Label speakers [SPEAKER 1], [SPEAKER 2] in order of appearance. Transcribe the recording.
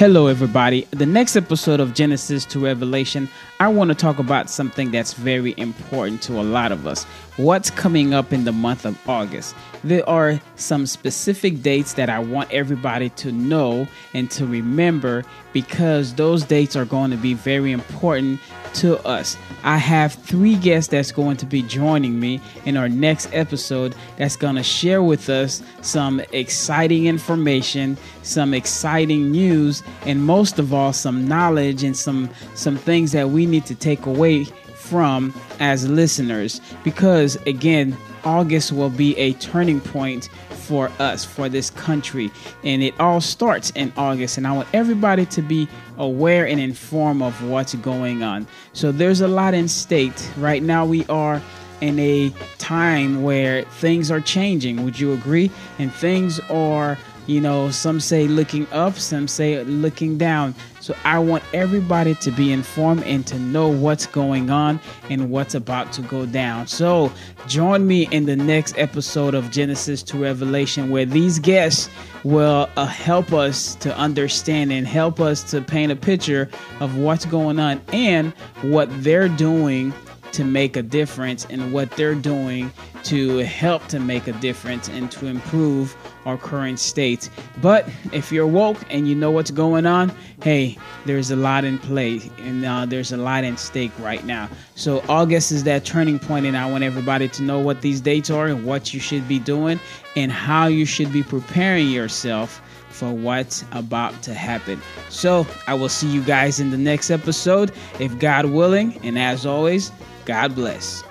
[SPEAKER 1] Hello, everybody. The next episode of Genesis to Revelation, I want to talk about something that's very important to a lot of us. What's coming up in the month of August? There are some specific dates that I want everybody to know and to remember because those dates are going to be very important to us. I have three guests that's going to be joining me in our next episode that's going to share with us some exciting information, some exciting news, and most of all some knowledge and some some things that we need to take away from as listeners because again August will be a turning point for us, for this country. And it all starts in August. And I want everybody to be aware and informed of what's going on. So there's a lot in state. Right now, we are in a time where things are changing. Would you agree? And things are you know, some say looking up, some say looking down. So I want everybody to be informed and to know what's going on and what's about to go down. So join me in the next episode of Genesis to Revelation, where these guests will uh, help us to understand and help us to paint a picture of what's going on and what they're doing to make a difference and what they're doing to help to make a difference and to improve our current state. But if you're woke and you know what's going on, hey, there's a lot in play and uh, there's a lot in stake right now. So August is that turning point, and I want everybody to know what these dates are and what you should be doing and how you should be preparing yourself for what's about to happen. So I will see you guys in the next episode, if God willing, and as always, God bless.